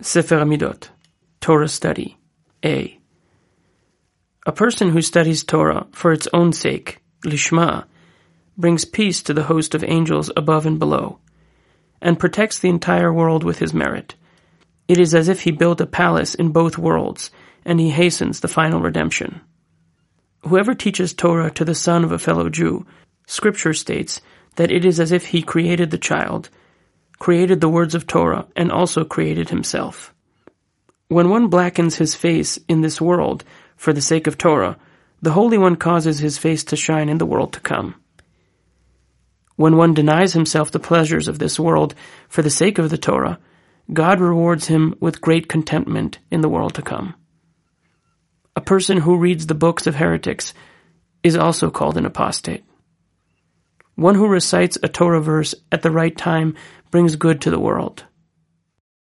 Sefer HaMiddot, Torah Study, A. A person who studies Torah for its own sake, lishma, brings peace to the host of angels above and below, and protects the entire world with his merit. It is as if he built a palace in both worlds, and he hastens the final redemption. Whoever teaches Torah to the son of a fellow Jew, Scripture states that it is as if he created the child, created the words of Torah, and also created himself. When one blackens his face in this world for the sake of Torah, the Holy One causes his face to shine in the world to come. When one denies himself the pleasures of this world for the sake of the Torah, God rewards him with great contentment in the world to come. A person who reads the books of heretics is also called an apostate. One who recites a Torah verse at the right time brings good to the world.